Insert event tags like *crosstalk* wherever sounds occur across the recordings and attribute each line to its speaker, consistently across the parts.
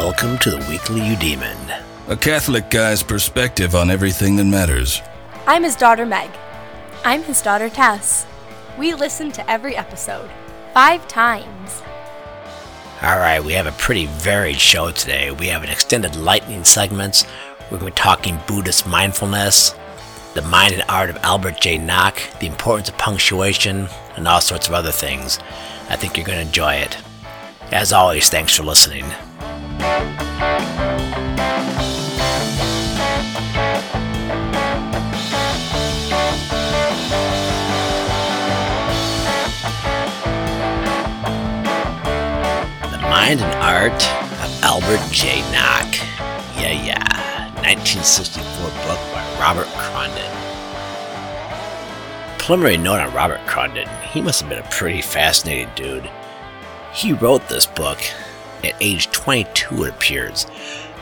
Speaker 1: welcome to the Weekly Eudemon.
Speaker 2: A Catholic guy's perspective on everything that matters.
Speaker 3: I'm his daughter Meg. I'm his daughter Tess. We listen to every episode five times.
Speaker 1: All right, we have a pretty varied show today. We have an extended lightning segments. We're going to be talking Buddhist mindfulness, the mind and art of Albert J. Nock, the importance of punctuation, and all sorts of other things. I think you're going to enjoy it. As always, thanks for listening. The Mind and Art of Albert J. Nock. Yeah, yeah. 1964 book by Robert Crunden. Preliminary note on Robert Crunden. He must have been a pretty fascinating dude. He wrote this book at age 22, it appears.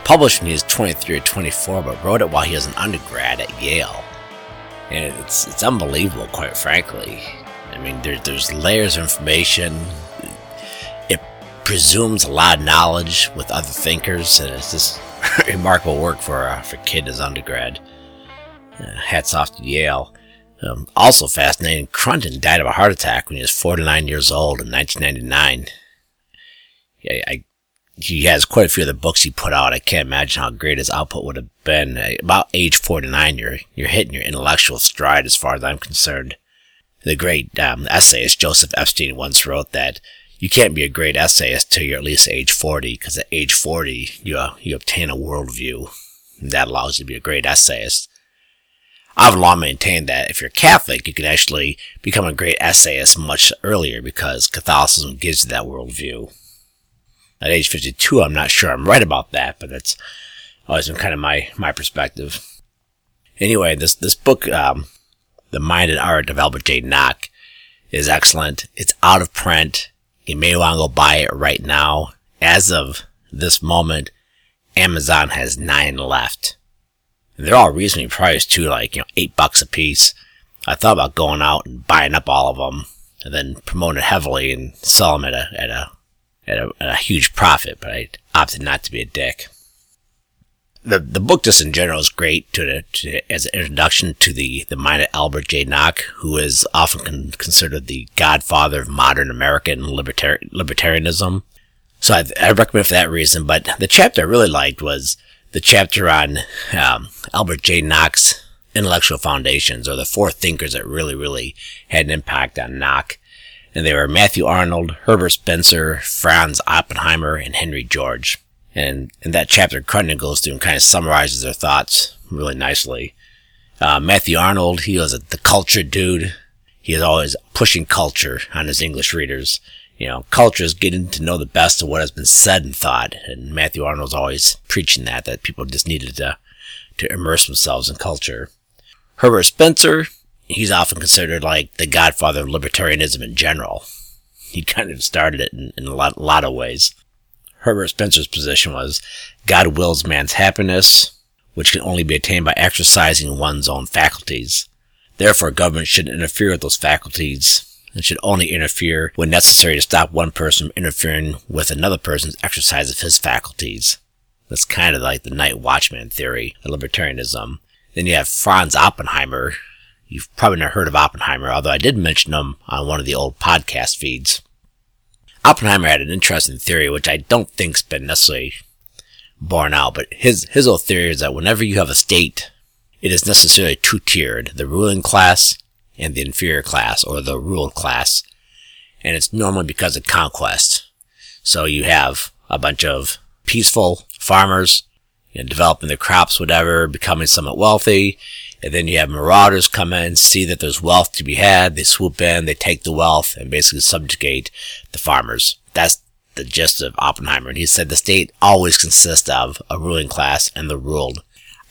Speaker 1: Published when he was 23 or 24, but wrote it while he was an undergrad at Yale. And it's, it's unbelievable, quite frankly. I mean, there, there's layers of information. It presumes a lot of knowledge with other thinkers, and it's just *laughs* remarkable work for for a kid as undergrad. Uh, hats off to Yale. Um, also fascinating, Crunden died of a heart attack when he was 49 years old in 1999. Yeah, I, he has quite a few of the books he put out. I can't imagine how great his output would have been. Uh, about age 49, you're, you're hitting your intellectual stride as far as I'm concerned. The great um, essayist Joseph Epstein once wrote that you can't be a great essayist till you're at least age 40, because at age 40, you, uh, you obtain a worldview. That allows you to be a great essayist. I've long maintained that if you're Catholic, you can actually become a great essayist much earlier because Catholicism gives you that worldview. At age 52, I'm not sure I'm right about that, but that's always been kind of my, my perspective. Anyway, this, this book, um, The Mind and Art of Albert J. Nock is excellent. It's out of print. You may want to go buy it right now. As of this moment, Amazon has nine left. And they're all reasonably priced too, like, you know, eight bucks a piece. I thought about going out and buying up all of them and then promoting it heavily and sell them at a, at a, at a, at a huge profit, but I opted not to be a dick. The, the book just in general is great to, to as an introduction to the, the mind of Albert J. Nock, who is often con- considered the godfather of modern American libertar- libertarianism. So I, I recommend for that reason, but the chapter I really liked was the chapter on um, Albert J. Nock's intellectual foundations, or the four thinkers that really, really had an impact on Nock. And they were Matthew Arnold, Herbert Spencer, Franz Oppenheimer, and Henry George. And in that chapter, Crunden goes through and kind of summarizes their thoughts really nicely. Uh, Matthew Arnold, he was a, the culture dude. He is always pushing culture on his English readers you know, culture is getting to know the best of what has been said and thought. And Matthew Arnold's always preaching that, that people just needed to, to immerse themselves in culture. Herbert Spencer, he's often considered like the godfather of libertarianism in general. He kind of started it in, in a, lot, lot of ways. Herbert Spencer's position was God wills man's happiness, which can only be attained by exercising one's own faculties. Therefore, government shouldn't interfere with those faculties and should only interfere when necessary to stop one person from interfering with another person's exercise of his faculties. That's kind of like the night watchman theory of libertarianism. Then you have Franz Oppenheimer. You've probably never heard of Oppenheimer, although I did mention him on one of the old podcast feeds. Oppenheimer had an interesting theory, which I don't think's been necessarily borne out, but his, his whole theory is that whenever you have a state, it is necessarily two-tiered, the ruling class and the inferior class or the ruled class. And it's normally because of conquest. So you have a bunch of peaceful farmers, you know, developing their crops, whatever, becoming somewhat wealthy. And then you have marauders come in, see that there's wealth to be had. They swoop in, they take the wealth and basically subjugate the farmers. That's the gist of Oppenheimer. And he said the state always consists of a ruling class and the ruled.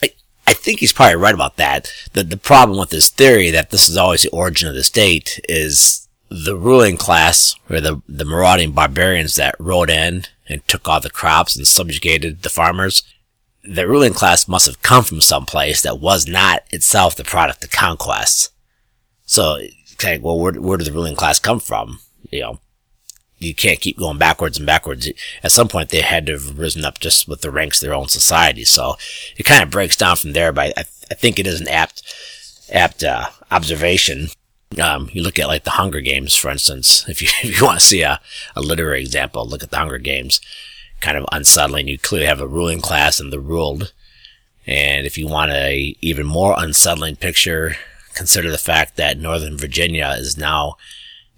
Speaker 1: I I think he's probably right about that. The, the problem with this theory that this is always the origin of the state is the ruling class, or the, the marauding barbarians that rode in and took all the crops and subjugated the farmers. The ruling class must have come from some place that was not itself the product of conquest. So, okay, well, where, where did the ruling class come from? You know, you can't keep going backwards and backwards. At some point, they had to have risen up just with the ranks of their own society. So it kind of breaks down from there. But I, I think it is an apt, apt uh, observation. Um, you look at like the Hunger Games, for instance. If you *laughs* if you want to see a, a literary example, look at the Hunger Games. Kind of unsettling. You clearly have a ruling class and the ruled. And if you want a even more unsettling picture, consider the fact that Northern Virginia is now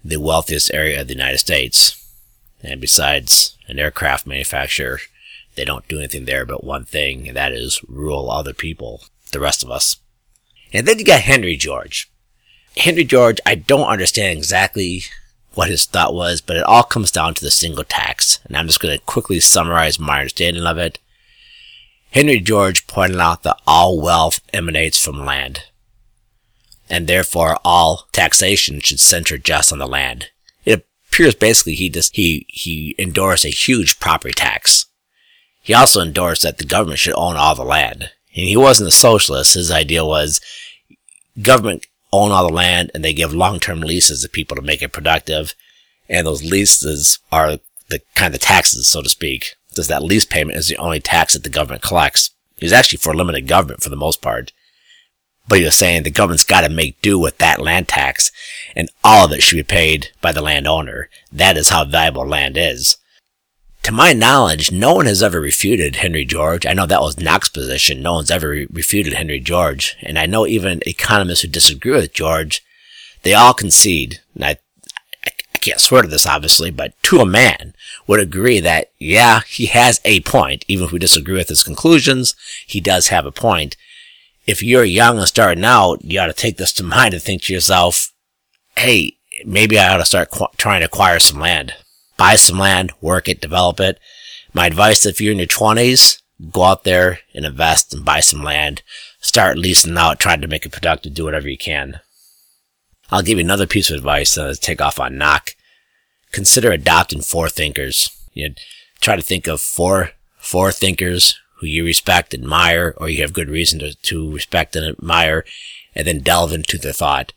Speaker 1: the wealthiest area of the United States. And besides an aircraft manufacturer, they don't do anything there but one thing, and that is rule other people, the rest of us. And then you got Henry George. Henry George, I don't understand exactly what his thought was, but it all comes down to the single tax. And I'm just going to quickly summarize my understanding of it. Henry George pointed out that all wealth emanates from land and therefore all taxation should center just on the land. It appears basically he just, he, he endorsed a huge property tax. He also endorsed that the government should own all the land. And he wasn't a socialist. His idea was government own all the land and they give long-term leases to people to make it productive. And those leases are the kind of taxes, so to speak. Because that lease payment is the only tax that the government collects. It's actually for limited government for the most part. But was saying the government's got to make do with that land tax, and all of it should be paid by the landowner. That is how valuable land is. To my knowledge, no one has ever refuted Henry George. I know that was Nock's position. No one's ever re- refuted Henry George. And I know even economists who disagree with George, they all concede, and I, I, I can't swear to this obviously, but to a man would agree that, yeah, he has a point. Even if we disagree with his conclusions, he does have a point if you're young and starting out, you ought to take this to mind and think to yourself, hey, maybe I ought to start qu- trying to acquire some land. Buy some land, work it, develop it. My advice if you're in your 20s, go out there and invest and buy some land. Start leasing out, trying to make it productive, do whatever you can. I'll give you another piece of advice uh, take off on Nock. Consider adopting four thinkers. You try to think of four, four thinkers who you respect, admire, or you have good reason to, to respect and admire, and then delve into their thought.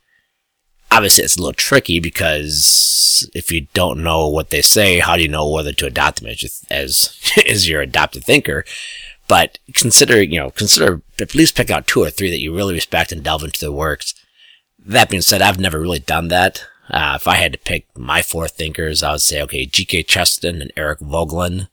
Speaker 1: Obviously, it's a little tricky because if you don't know what they say, how do you know whether to adopt them as, as, *laughs* as your adopted thinker? But consider, you know, consider at least pick out two or three that you really respect and delve into their works. That being said, I've never really done that. Uh, if I had to pick my four thinkers, I would say, okay, G.K. Chesterton and Eric Voegelin.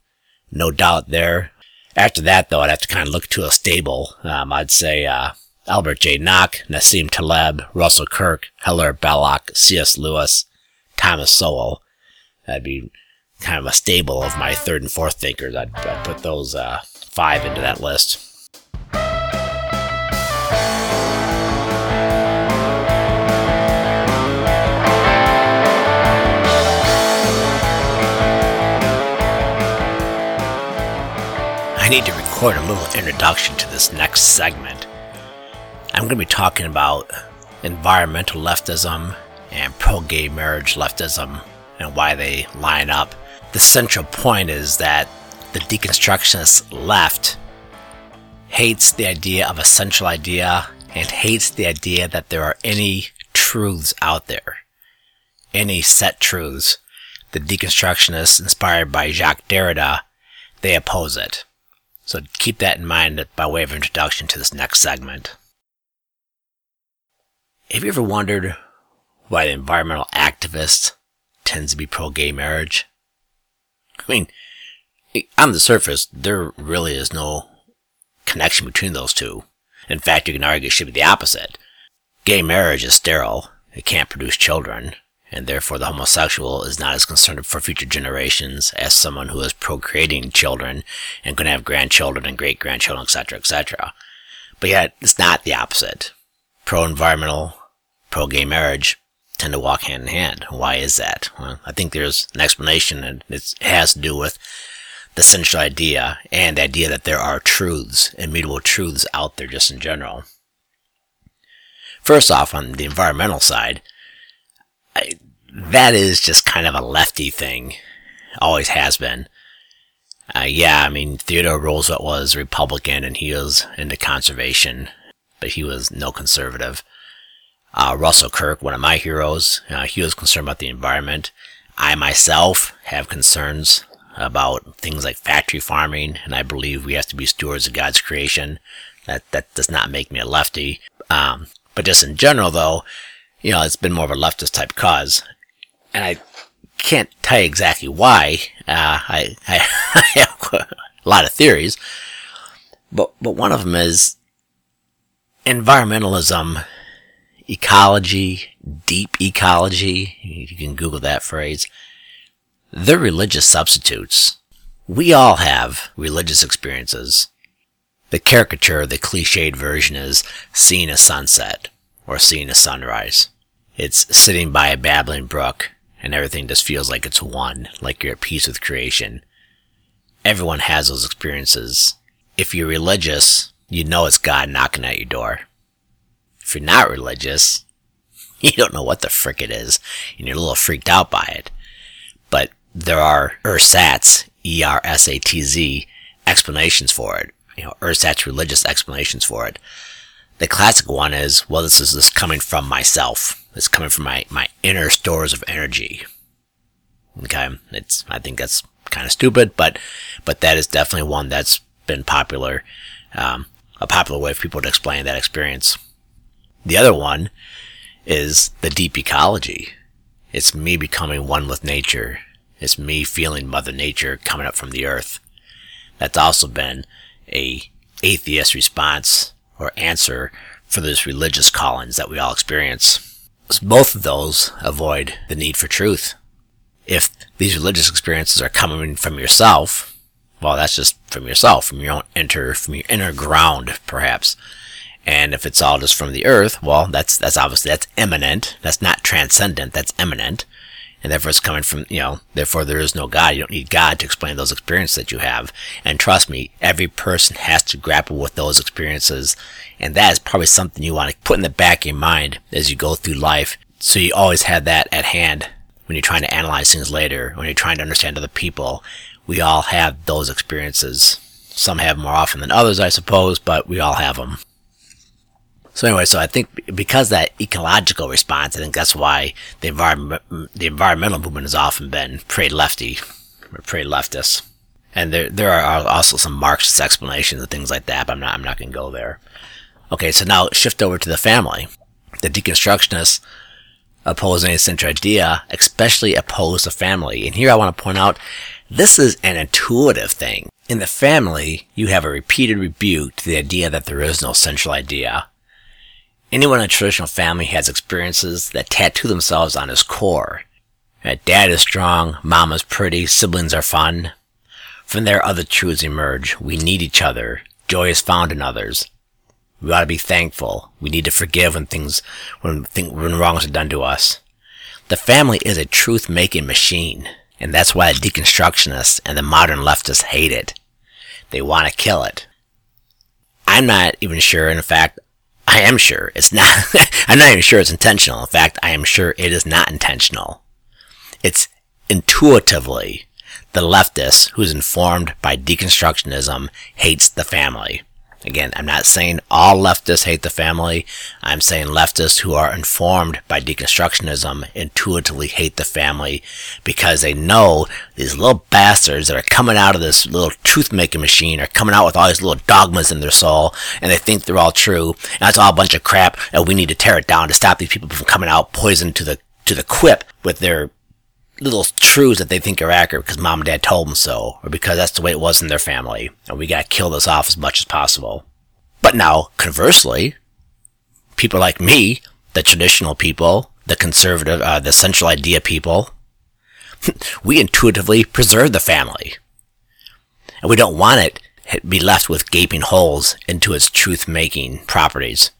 Speaker 1: No doubt there. After that, though, I'd have to kind of look to a stable. Um, I'd say uh, Albert J. Nock, Nassim Taleb, Russell Kirk, Hilaire Belloc, C.S. Lewis, Thomas Sowell. That'd be kind of a stable of my third and fourth thinkers. I'd, I'd put those uh, five into that list. I need to record a little introduction to this next segment. I'm going to be talking about environmental leftism and pro gay marriage leftism and why they line up. The central point is that the deconstructionist left hates the idea of a central idea and hates the idea that there are any truths out there, any set truths. The deconstructionists, inspired by Jacques Derrida, they oppose it. So keep that in mind by way of introduction to this next segment. Have you ever wondered why the environmental activist tends to be pro-gay marriage? I mean, on the surface, there really is no connection between those two. In fact, you can argue it should be the opposite. Gay marriage is sterile. It can't produce children and therefore the homosexual is not as concerned for future generations as someone who is procreating children and to have grandchildren and great grandchildren, etc., etc. But yet, it's not the opposite. Pro environmental, pro gay marriage tend to walk hand in hand. Why is that? Well, I think there's an explanation, and it has to do with the central idea and the idea that there are truths, immutable truths out there just in general. First off, on the environmental side, I, that is just kind of a lefty thing. Always has been. Uh, yeah, I mean, Theodore Roosevelt was Republican and he was into conservation, but he was no conservative. Uh, Russell Kirk, one of my heroes, uh, he was concerned about the environment. I myself have concerns about things like factory farming, and I believe we have to be stewards of God's creation. That that does not make me a lefty. Um, but just in general, though, you know, it's been more of a leftist type cause, and I can't tell you exactly why. Uh, I, I, *laughs* I have a lot of theories, but but one of them is environmentalism, ecology, deep ecology. You can Google that phrase. They're religious substitutes. We all have religious experiences. The caricature, the cliched version is seeing a sunset or seeing a sunrise. It's sitting by a babbling brook and everything just feels like it's one, like you're at peace with creation. Everyone has those experiences. If you're religious, you know it's God knocking at your door. If you're not religious, *laughs* you don't know what the frick it is, and you're a little freaked out by it. But there are ersatz, E-R-S-A-T-Z, explanations for it. You know, ersatz religious explanations for it. The classic one is, well, this is this coming from myself. It's coming from my, my inner stores of energy. Okay. It's, I think that's kind of stupid, but, but that is definitely one that's been popular, um, a popular way for people to explain that experience. The other one is the deep ecology. It's me becoming one with nature. It's me feeling Mother Nature coming up from the earth. That's also been a atheist response or answer for those religious callings that we all experience. Both of those avoid the need for truth. If these religious experiences are coming from yourself, well, that's just from yourself, from your own inner, from your inner ground, perhaps. And if it's all just from the earth, well, that's, that's obviously, that's immanent. That's not transcendent. That's immanent. And therefore it's coming from, you know, therefore there is no God. You don't need God to explain those experiences that you have. And trust me, every person has to grapple with those experiences. And that is probably something you want to put in the back of your mind as you go through life. So you always have that at hand when you're trying to analyze things later, when you're trying to understand other people. We all have those experiences. Some have more often than others, I suppose, but we all have them. So anyway, so I think because that ecological response, I think that's why the environment, the environmental movement has often been pretty lefty, or pretty leftist. And there, there are also some Marxist explanations of things like that, but I'm not, I'm not going to go there. Okay, so now shift over to the family. The deconstructionists oppose any central idea, especially oppose the family. And here I want to point out, this is an intuitive thing. In the family, you have a repeated rebuke to the idea that there is no central idea. Anyone in a traditional family has experiences that tattoo themselves on his core. Dad is strong, mom is pretty, siblings are fun. From there, other truths emerge. We need each other. Joy is found in others. We ought to be thankful. We need to forgive when things, when, think, when wrongs are done to us. The family is a truth-making machine, and that's why the deconstructionists and the modern leftists hate it. They want to kill it. I'm not even sure, in fact, I am sure it's not, *laughs* I'm not even sure it's intentional. In fact, I am sure it is not intentional. It's intuitively the leftist who's informed by deconstructionism hates the family. Again, I'm not saying all leftists hate the family. I'm saying leftists who are informed by deconstructionism intuitively hate the family because they know these little bastards that are coming out of this little truth making machine are coming out with all these little dogmas in their soul and they think they're all true. And that's all a bunch of crap and we need to tear it down to stop these people from coming out poisoned to the, to the quip with their little truths that they think are accurate because mom and dad told them so, or because that's the way it was in their family, and we gotta kill this off as much as possible. But now, conversely, people like me, the traditional people, the conservative, uh, the central idea people, *laughs* we intuitively preserve the family. And we don't want it to be left with gaping holes into its truth-making properties.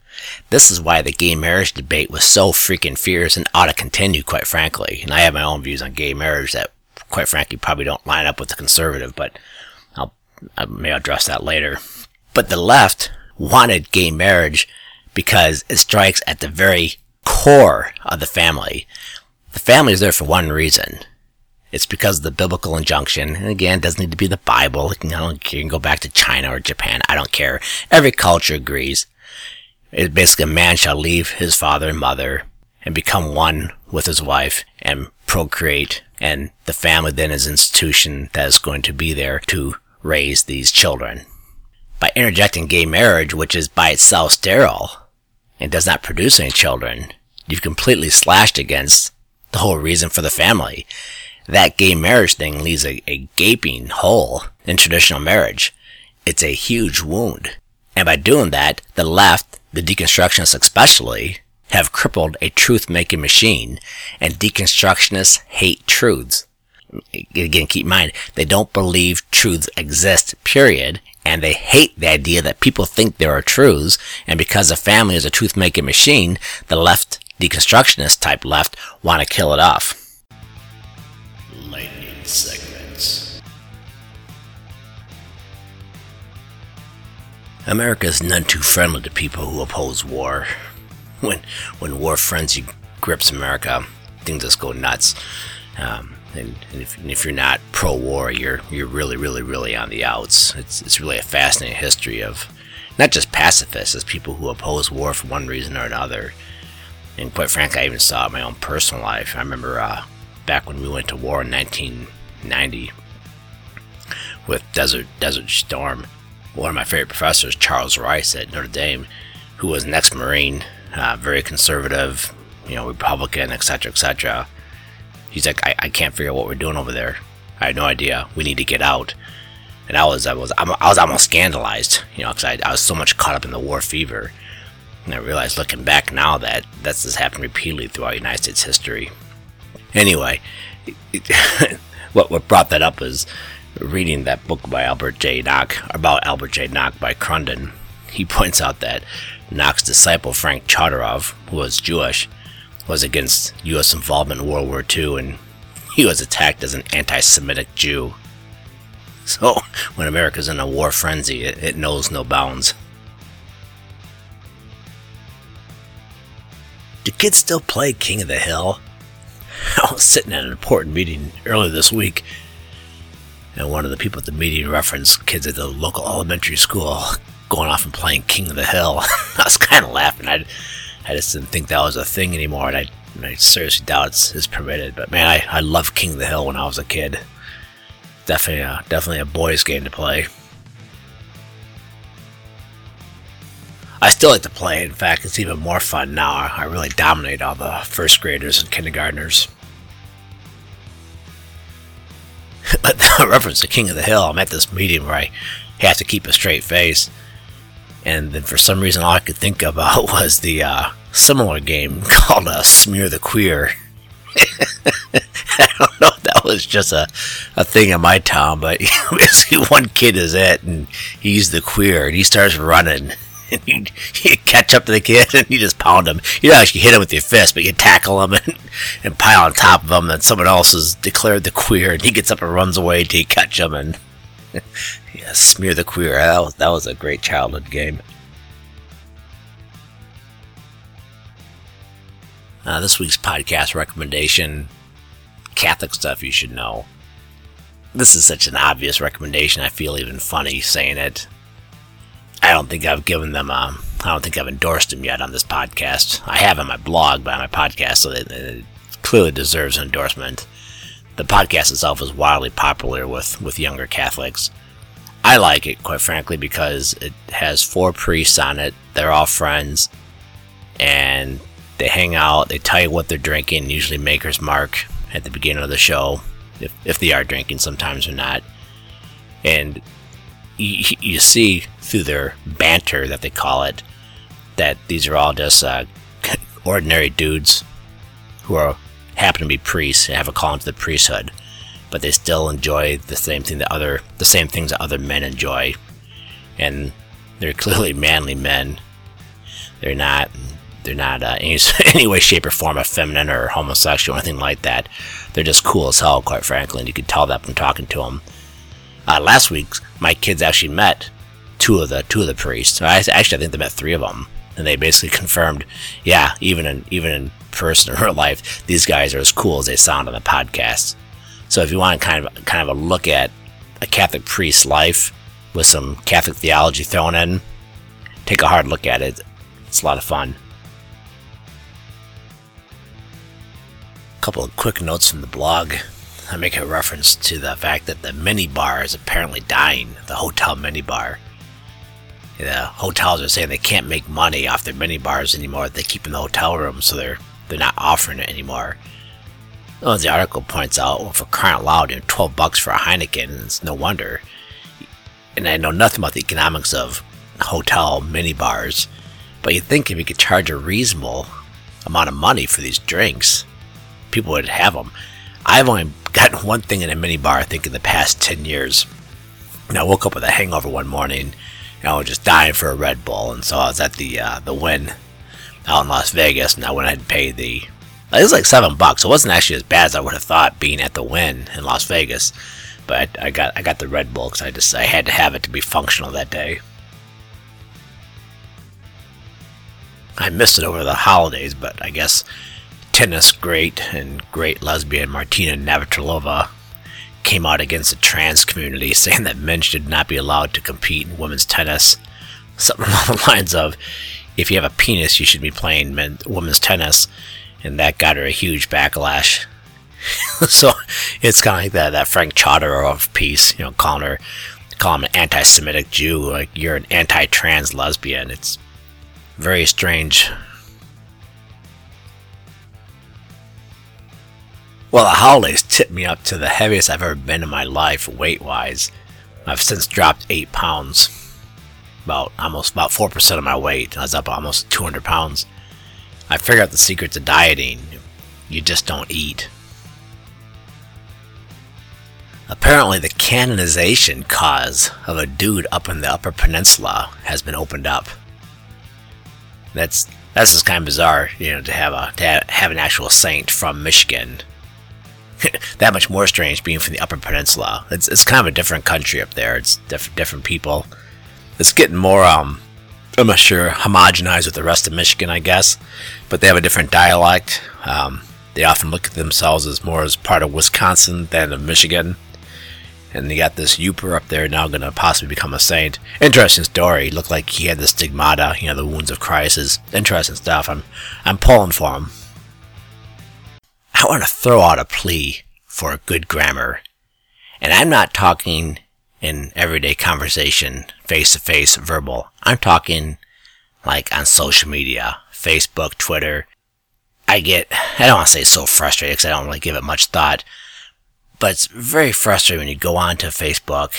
Speaker 1: This is why the gay marriage debate was so freaking fierce and ought to continue, quite frankly. And I have my own views on gay marriage that, quite frankly, probably don't line up with the conservative, but I'll, I may address that later. But the left wanted gay marriage because it strikes at the very core of the family. The family is there for one reason. It's because of the biblical injunction. And again, it doesn't need to be the Bible. Can, you can go back to China or Japan. I don't care. Every culture agrees. It's basically a man shall leave his father and mother and become one with his wife and procreate, and the family then is an institution that is going to be there to raise these children. By interjecting gay marriage, which is by itself sterile and does not produce any children, you've completely slashed against the whole reason for the family. That gay marriage thing leaves a, a gaping hole in traditional marriage. It's a huge wound. And by doing that, the left, the deconstructionists especially, have crippled a truth making machine, and deconstructionists hate truths. Again, keep in mind, they don't believe truths exist, period, and they hate the idea that people think there are truths, and because a family is a truth making machine, the left, deconstructionist type left, want to kill it off. Lightning. America is none too friendly to people who oppose war when when war frenzy grips America, things just go nuts. Um, and, and, if, and, if, you're not pro-war, you're you're really, really, really on the outs. It's it's really a fascinating history of not just pacifists, as people who oppose war for one reason or another. And quite frankly, I even saw it in my own personal life. I remember uh, back when we went to war in 1990 with Desert Desert Storm. One of my favorite professors, Charles Rice at Notre Dame, who was an ex-marine uh, very conservative, you know, Republican, etc., etc. He's like, I, I can't figure out what we're doing over there. I had no idea. We need to get out. And I was, I was, I was almost scandalized, you know, because I, I was so much caught up in the war fever. And I realized looking back now that that's just happened repeatedly throughout United States history. Anyway, *laughs* what what brought that up is reading that book by Albert J. Nock about Albert J. Nock by Crunden. He *laughs* points out that Nock's disciple Frank Chodorov, who was Jewish, was against U.S. involvement in World War II, and *laughs* he was attacked as an anti-Semitic Jew. *laughs* So, when America's in a war frenzy, it, it knows no bounds. Do kids still play King of the Hill? I was sitting at an important meeting earlier this week, and one of the people at the meeting referenced kids at the local elementary school going off and playing King of the Hill. *laughs* I was kind of laughing. I, I just didn't think that was a thing anymore, and I, I seriously doubt it's, it's permitted. But man, I, I loved King of the Hill when I was a kid. Definitely, a, definitely a boys' game to play. I still like to play. In fact, it's even more fun now. I really dominate all the first graders and kindergartners. *laughs* but reference to King of the Hill, I'm at this meeting where I have to keep a straight face and then for some reason all I could think about *laughs* was the uh, similar game *laughs* called uh, Smear the Queer. I don't know if that was just a, a thing in my town, but basically one kid is it, and he's the queer, and he starts running. *laughs* You, you catch up to the kid, and you just pound him. You don't actually hit him with your fist, but you tackle him and, *laughs* and pile on top of him, and someone else is declared the queer, and he gets up and runs away to catch him, and *laughs* yeah, smear the queer. That was, that was a great childhood game. Uh, this week's podcast recommendation Catholic stuff you should know. This is such an obvious recommendation, I feel even funny saying it. I don't think I've given them, um, I don't think I've endorsed them yet on this podcast. I have on my blog, but on my podcast, so it, it clearly deserves an endorsement. The podcast itself is wildly popular with, with younger Catholics. I like it, quite frankly, because it has four priests on it. They're all friends, and they hang out. They tell you what they're drinking, usually Maker's Mark at the beginning of the show, if, if they are drinking, sometimes or not. And you, you see through their banter, that they call it, that these are all just uh, *laughs* ordinary dudes who are happen to be priests and have a calling to the priesthood but they still enjoy the same thing that other the same things that other men enjoy, and they're *laughs* clearly manly men. They're not they're not uh, any *laughs* any way, shape, or form effeminate or homosexual or anything like that. They're just cool as hell, quite frankly, and you can tell that from talking to them. Uh, last week, my kids actually met two of the two of the priests. I, actually, I think they met three of them, and they basically *laughs* confirmed, yeah, even in even in person in *laughs* real life, these guys are as cool as they sound on the podcast. So if you want kind of kind of a look at a Catholic priest's life with some Catholic theology thrown in, take a hard look at it. It's a lot of fun. A couple of quick notes from the blog. I make a reference to the fact that the mini bar is apparently dying, the hotel mini bar. The hotels are saying they can't make money off their mini bars anymore. They keep in the hotel room, so they're they're not offering it anymore. Well, as the article points out, well, for out loud, you know, 12 bucks for a Heineken, it's no wonder. And I know nothing about the economics of hotel mini bars, but you'd think if you could charge a reasonable amount of money for these drinks, people would have them. I've only gotten one thing in a mini bar, I think, in the past 10 years. And I woke up with a hangover one morning, and I was just dying for a Red Bull, and so I was at the uh, the Wynn out in Las Vegas, and I went ahead and paid the. It was like seven bucks. It wasn't actually as bad as I would have thought being at the Wynn in Las Vegas, but I, I got I got the Red Bull because I just I had to have it to be functional that day. I missed it over the holidays, but I guess tennis great and great lesbian Martina Navratilova came out against the trans community, *laughs* saying that men should not be allowed to compete in women's tennis. Something *laughs* along the lines of, if you have a penis, you should be playing men, women's tennis. And that got her a huge backlash. *laughs* so it's kind of like that, that Frank Chodorov piece, you know, calling her, calling him an anti-Semitic Jew, like you're an anti-trans lesbian. It's very strange. Well, the holidays tipped me up to the heaviest I've ever been in my life, weight wise. I've since dropped eight pounds, about almost about four percent of my weight. I was up almost 200 pounds. I figured out the secret to dieting. You just don't eat. Apparently, the canonization cause of a dude up in the Upper Peninsula has been opened up. That's that's just kind of bizarre, you know, to have a to have an actual saint from Michigan. *laughs* that much more strange being from the Upper Peninsula. It's it's kind of a different country up there. It's diff- different people. It's getting more um, I'm not sure homogenized with the rest of Michigan, I guess, but they have a different dialect. Um, they often look at themselves as more as part of Wisconsin than of Michigan and they got this Yooper up there now going to possibly become a saint. Interesting story. Looked like he had the stigmata, you know, the wounds of Christ. Is interesting stuff. I'm, I'm pulling for him. I want to throw out a plea for good grammar, and I'm not talking in everyday conversation, face to face, verbal. I'm talking like on social media, Facebook, Twitter. I get, I don't want to say so frustrated because I don't really give it much thought but it's very frustrating when you go on to Facebook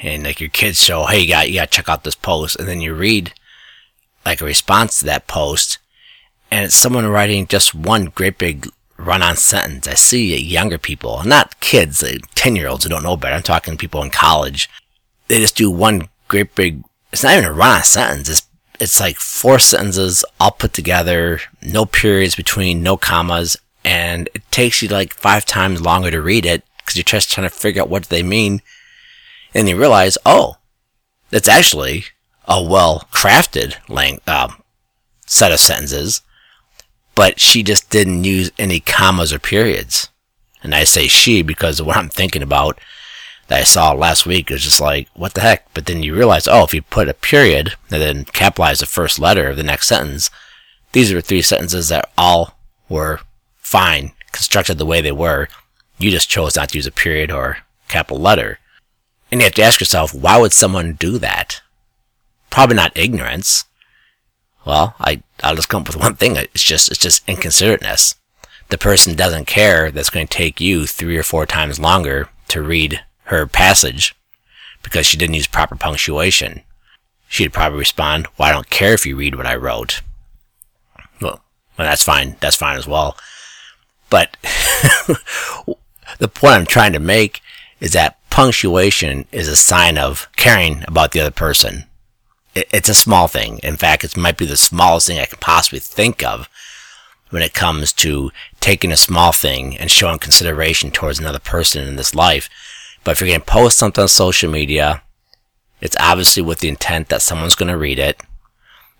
Speaker 1: and like your kids show, hey, you got you got to check out this post, and then you read like a response to that post, and it's someone writing just one great big run-on sentence. I see younger people, not kids, ten year olds who don't know better. I'm talking people in college. They just do one great big. It's not even a run-on sentence. It's it's like four sentences all put together, no periods between, no commas, and it takes you like five times longer to read it because you're just trying to figure out what they mean. And you realize, oh, it's actually a well crafted lang- uh, set of sentences, but she just didn't use any commas or periods. And I say she because of what I'm thinking about that I saw last week is just like, what the heck? But then you realize, oh, if you put a period and then capitalize the first letter of the next sentence, these are three sentences that all were fine, constructed the way they were, you just chose not to use a period or capital letter. And you have to ask yourself, why would someone do that? Probably not ignorance. Well, I, I'll just come up with one thing. It's just, it's just inconsiderateness. The person doesn't care that's going to take you three or four times longer to read her passage because she didn't use proper punctuation. She'd probably respond, well, I don't care if you read what I wrote. Well, well that's fine. That's fine as well. But *laughs* the point I'm trying to make is that punctuation is a sign of caring about the other person. It's a small thing. In fact, it might be the smallest thing I can possibly think of when it comes to taking a small thing and showing consideration towards another person in this life. But if you're going to post something on social media, it's obviously with the intent that someone's going to read it.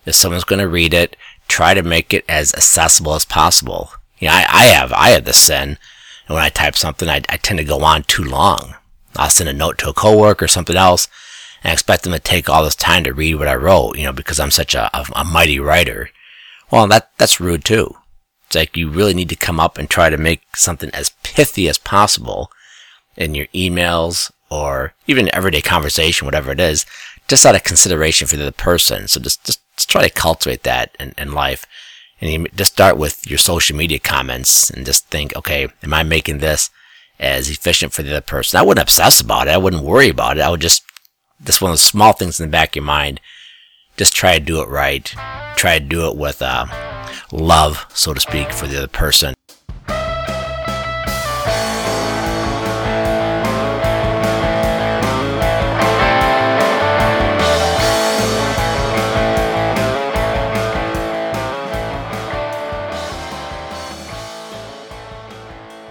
Speaker 1: If someone's going to read it, try to make it as accessible as possible. You know, I, I have, I have this sin and when I type something, I, I tend to go on too long. I'll send a note to a coworker or something else and expect them to take all this time to read what I wrote, you know, because I'm such a, a, a mighty writer. Well, that, that's rude too. It's like you really need to come up and try to make something as pithy as possible in your emails or even everyday conversation, whatever it is, just out of consideration for the other person. So just, just, just try to cultivate that in, in life. And you just start with your social media comments and just think, okay, am I making this as efficient for the other person? I wouldn't obsess about it. I wouldn't worry about it. I would just, just one of the small things in the back of your mind, just try to do it right. Try to do it with, uh, love, so to speak, for the other person.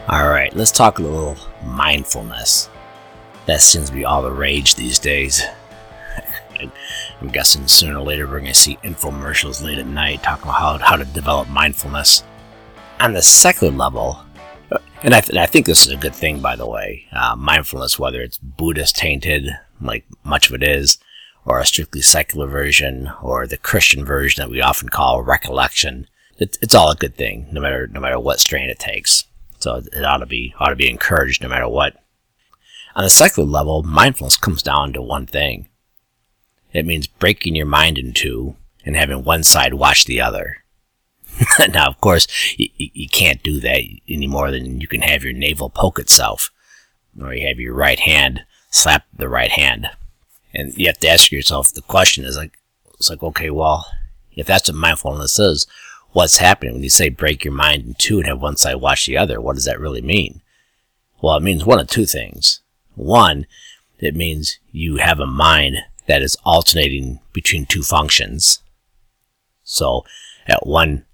Speaker 1: Alright, let's talk a little mindfulness. That seems to be all the rage these days. *laughs* I'm guessing sooner or later we're going to see infomercials late at night talking about how, how to develop mindfulness. On the secular level, and I, th- and I think this is a good thing, by the way, uh, mindfulness, whether it's Buddhist tainted, like much of it is, or a strictly secular version, or the Christian version that we often call recollection, it, it's all a good thing, no matter no matter what strain it takes. So it ought to be ought to be encouraged, no matter what. On the secular level, mindfulness comes down to one thing: it means breaking your mind in two and having one side watch the other. *laughs* now, of course, you, you can't do that any more than you can have your navel poke itself, or you have your right hand slap the right hand. And you have to ask yourself the question is like, it's like, okay, well, if that's what mindfulness is, what's happening when you say break your mind in two and have one side watch the other? What does that really mean? Well, it means one of two things. One, it means you have a mind that is alternating between two functions. So at one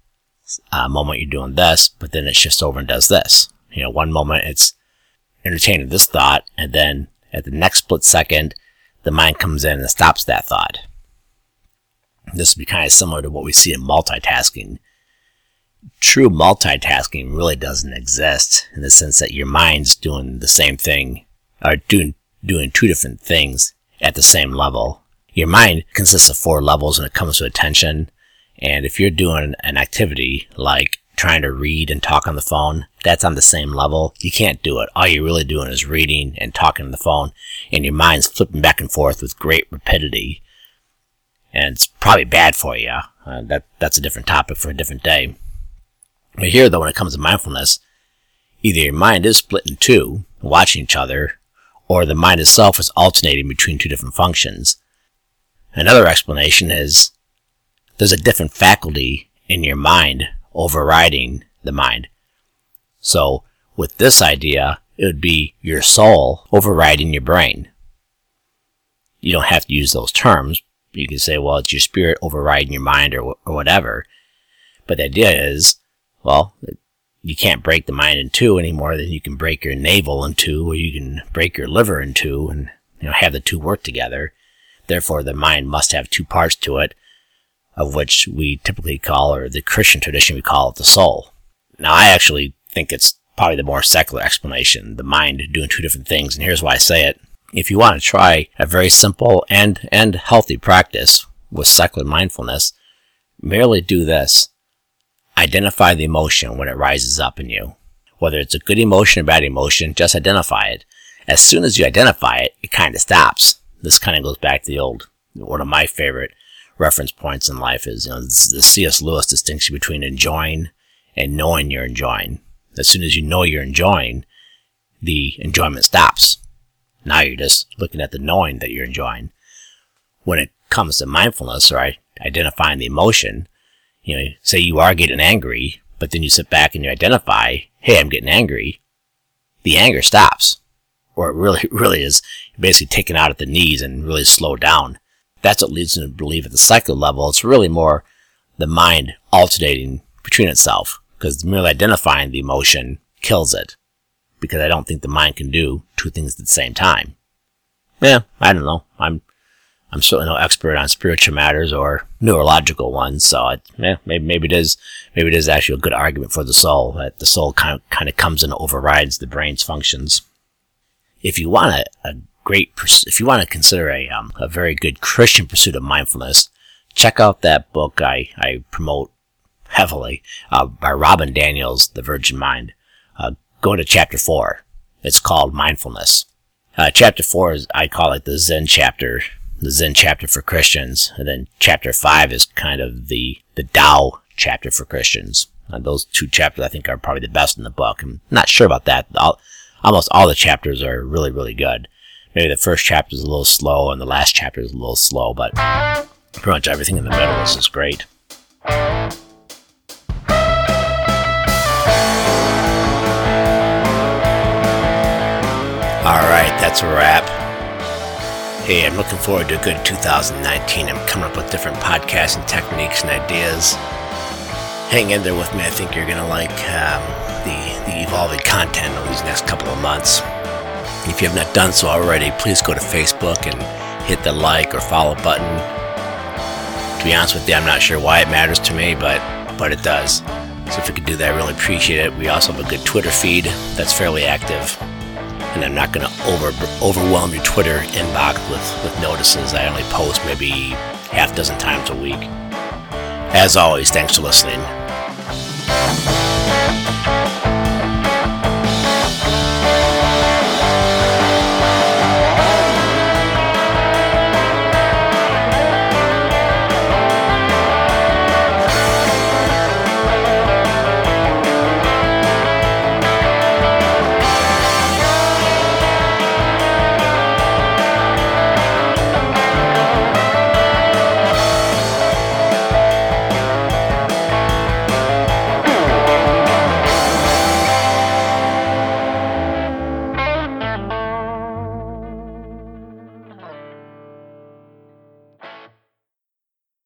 Speaker 1: uh, moment you're doing this, but then it shifts over and does this. You know, one moment it's entertaining this thought, and then at the next split second, the mind comes in and stops that thought. This would be kind of similar to what we see in multitasking. True multitasking really doesn't exist in the sense that your mind's doing the same thing, or doing, doing two different things at the same level. Your mind consists of four levels when it comes to attention. And if you're doing an activity like trying to read and talk on the phone, that's on the same level. You can't do it. All you're really doing is reading and talking on the phone, and your mind's flipping back and forth with great rapidity. And it's probably bad for you. Uh, that that's a different topic for a different day. But here, though, when it comes to mindfulness, either your mind is split in two, watching each other, or the mind itself is alternating between two different functions. Another explanation is there's a different faculty in your mind overriding the mind. So with this idea, it would be your soul overriding your brain. You don't have to use those terms. You can say, well, it's your spirit overriding your mind or, or whatever. But the idea is, well, you can't break the mind in two any more than you can break your navel in two, or you can break your liver in two, and you know have the two work together. Therefore, the mind must have two parts to it, of which we typically call, or the Christian tradition we call it the soul. Now, I actually think it's probably the more secular explanation, the mind doing two different things, and here's why I say it. If you want to try a very simple and, and healthy practice with secular mindfulness, merely do this Identify the emotion when it rises up in you. Whether it's a good emotion or bad emotion, just identify it. As soon as you identify it, it kind of stops. This kind of goes back to the old, one of my favorite reference points in life is, you know, the C.S. Lewis distinction between enjoying and knowing you're enjoying. As soon as you know you're enjoying, the enjoyment stops. Now you're just looking at the knowing that you're enjoying. When it comes to mindfulness or identifying the emotion, you know, say you are getting angry, but then you sit back and you identify, hey, I'm getting angry, the anger stops. Or it really, *laughs* really is basically taken out at the knees and really slowed down. That's what leads me to believe at the psycho level, it's really more the mind alternating between itself. Because merely identifying the emotion kills it. Because I don't think the mind can do two things at the same time. Yeah, I don't know. I'm I'm certainly no expert on spiritual matters or neurological ones, so it, yeah, maybe maybe it is maybe it is actually a good argument for the soul that the soul kind of kind of comes and overrides the brain's functions. If you want a, a great, if you want to consider a um, a very good Christian pursuit of mindfulness, check out that book I I promote heavily uh, by Robin Daniels, The Virgin Mind. Uh, go to chapter four. It's called Mindfulness. Uh, chapter four is, I call it the Zen chapter, the Zen chapter for Christians. And then chapter five is kind of the, the Tao chapter for Christians. Uh, those two chapters I think are probably the best in the book. I'm not sure about that. All, almost all the chapters are really, really good. Maybe the first chapter is a little slow and the last chapter is a little slow, but pretty much everything in the middle is just great. Alright, that's a wrap. Hey, I'm looking forward to a good 2019. I'm coming up with different podcasts and techniques and ideas. Hang in there with me. I think you're going to like um, the, the evolving content over these next couple of months. If you have not done so already, please go to Facebook and hit the like or follow button. To be honest with you, I'm not sure why it matters to me, but but it does. So if you could do that, I really appreciate it. We also have a good Twitter feed that's fairly active and I'm not going to over overwhelm your Twitter inbox with, with notices. I only post maybe half dozen times a week. As always, thanks for listening.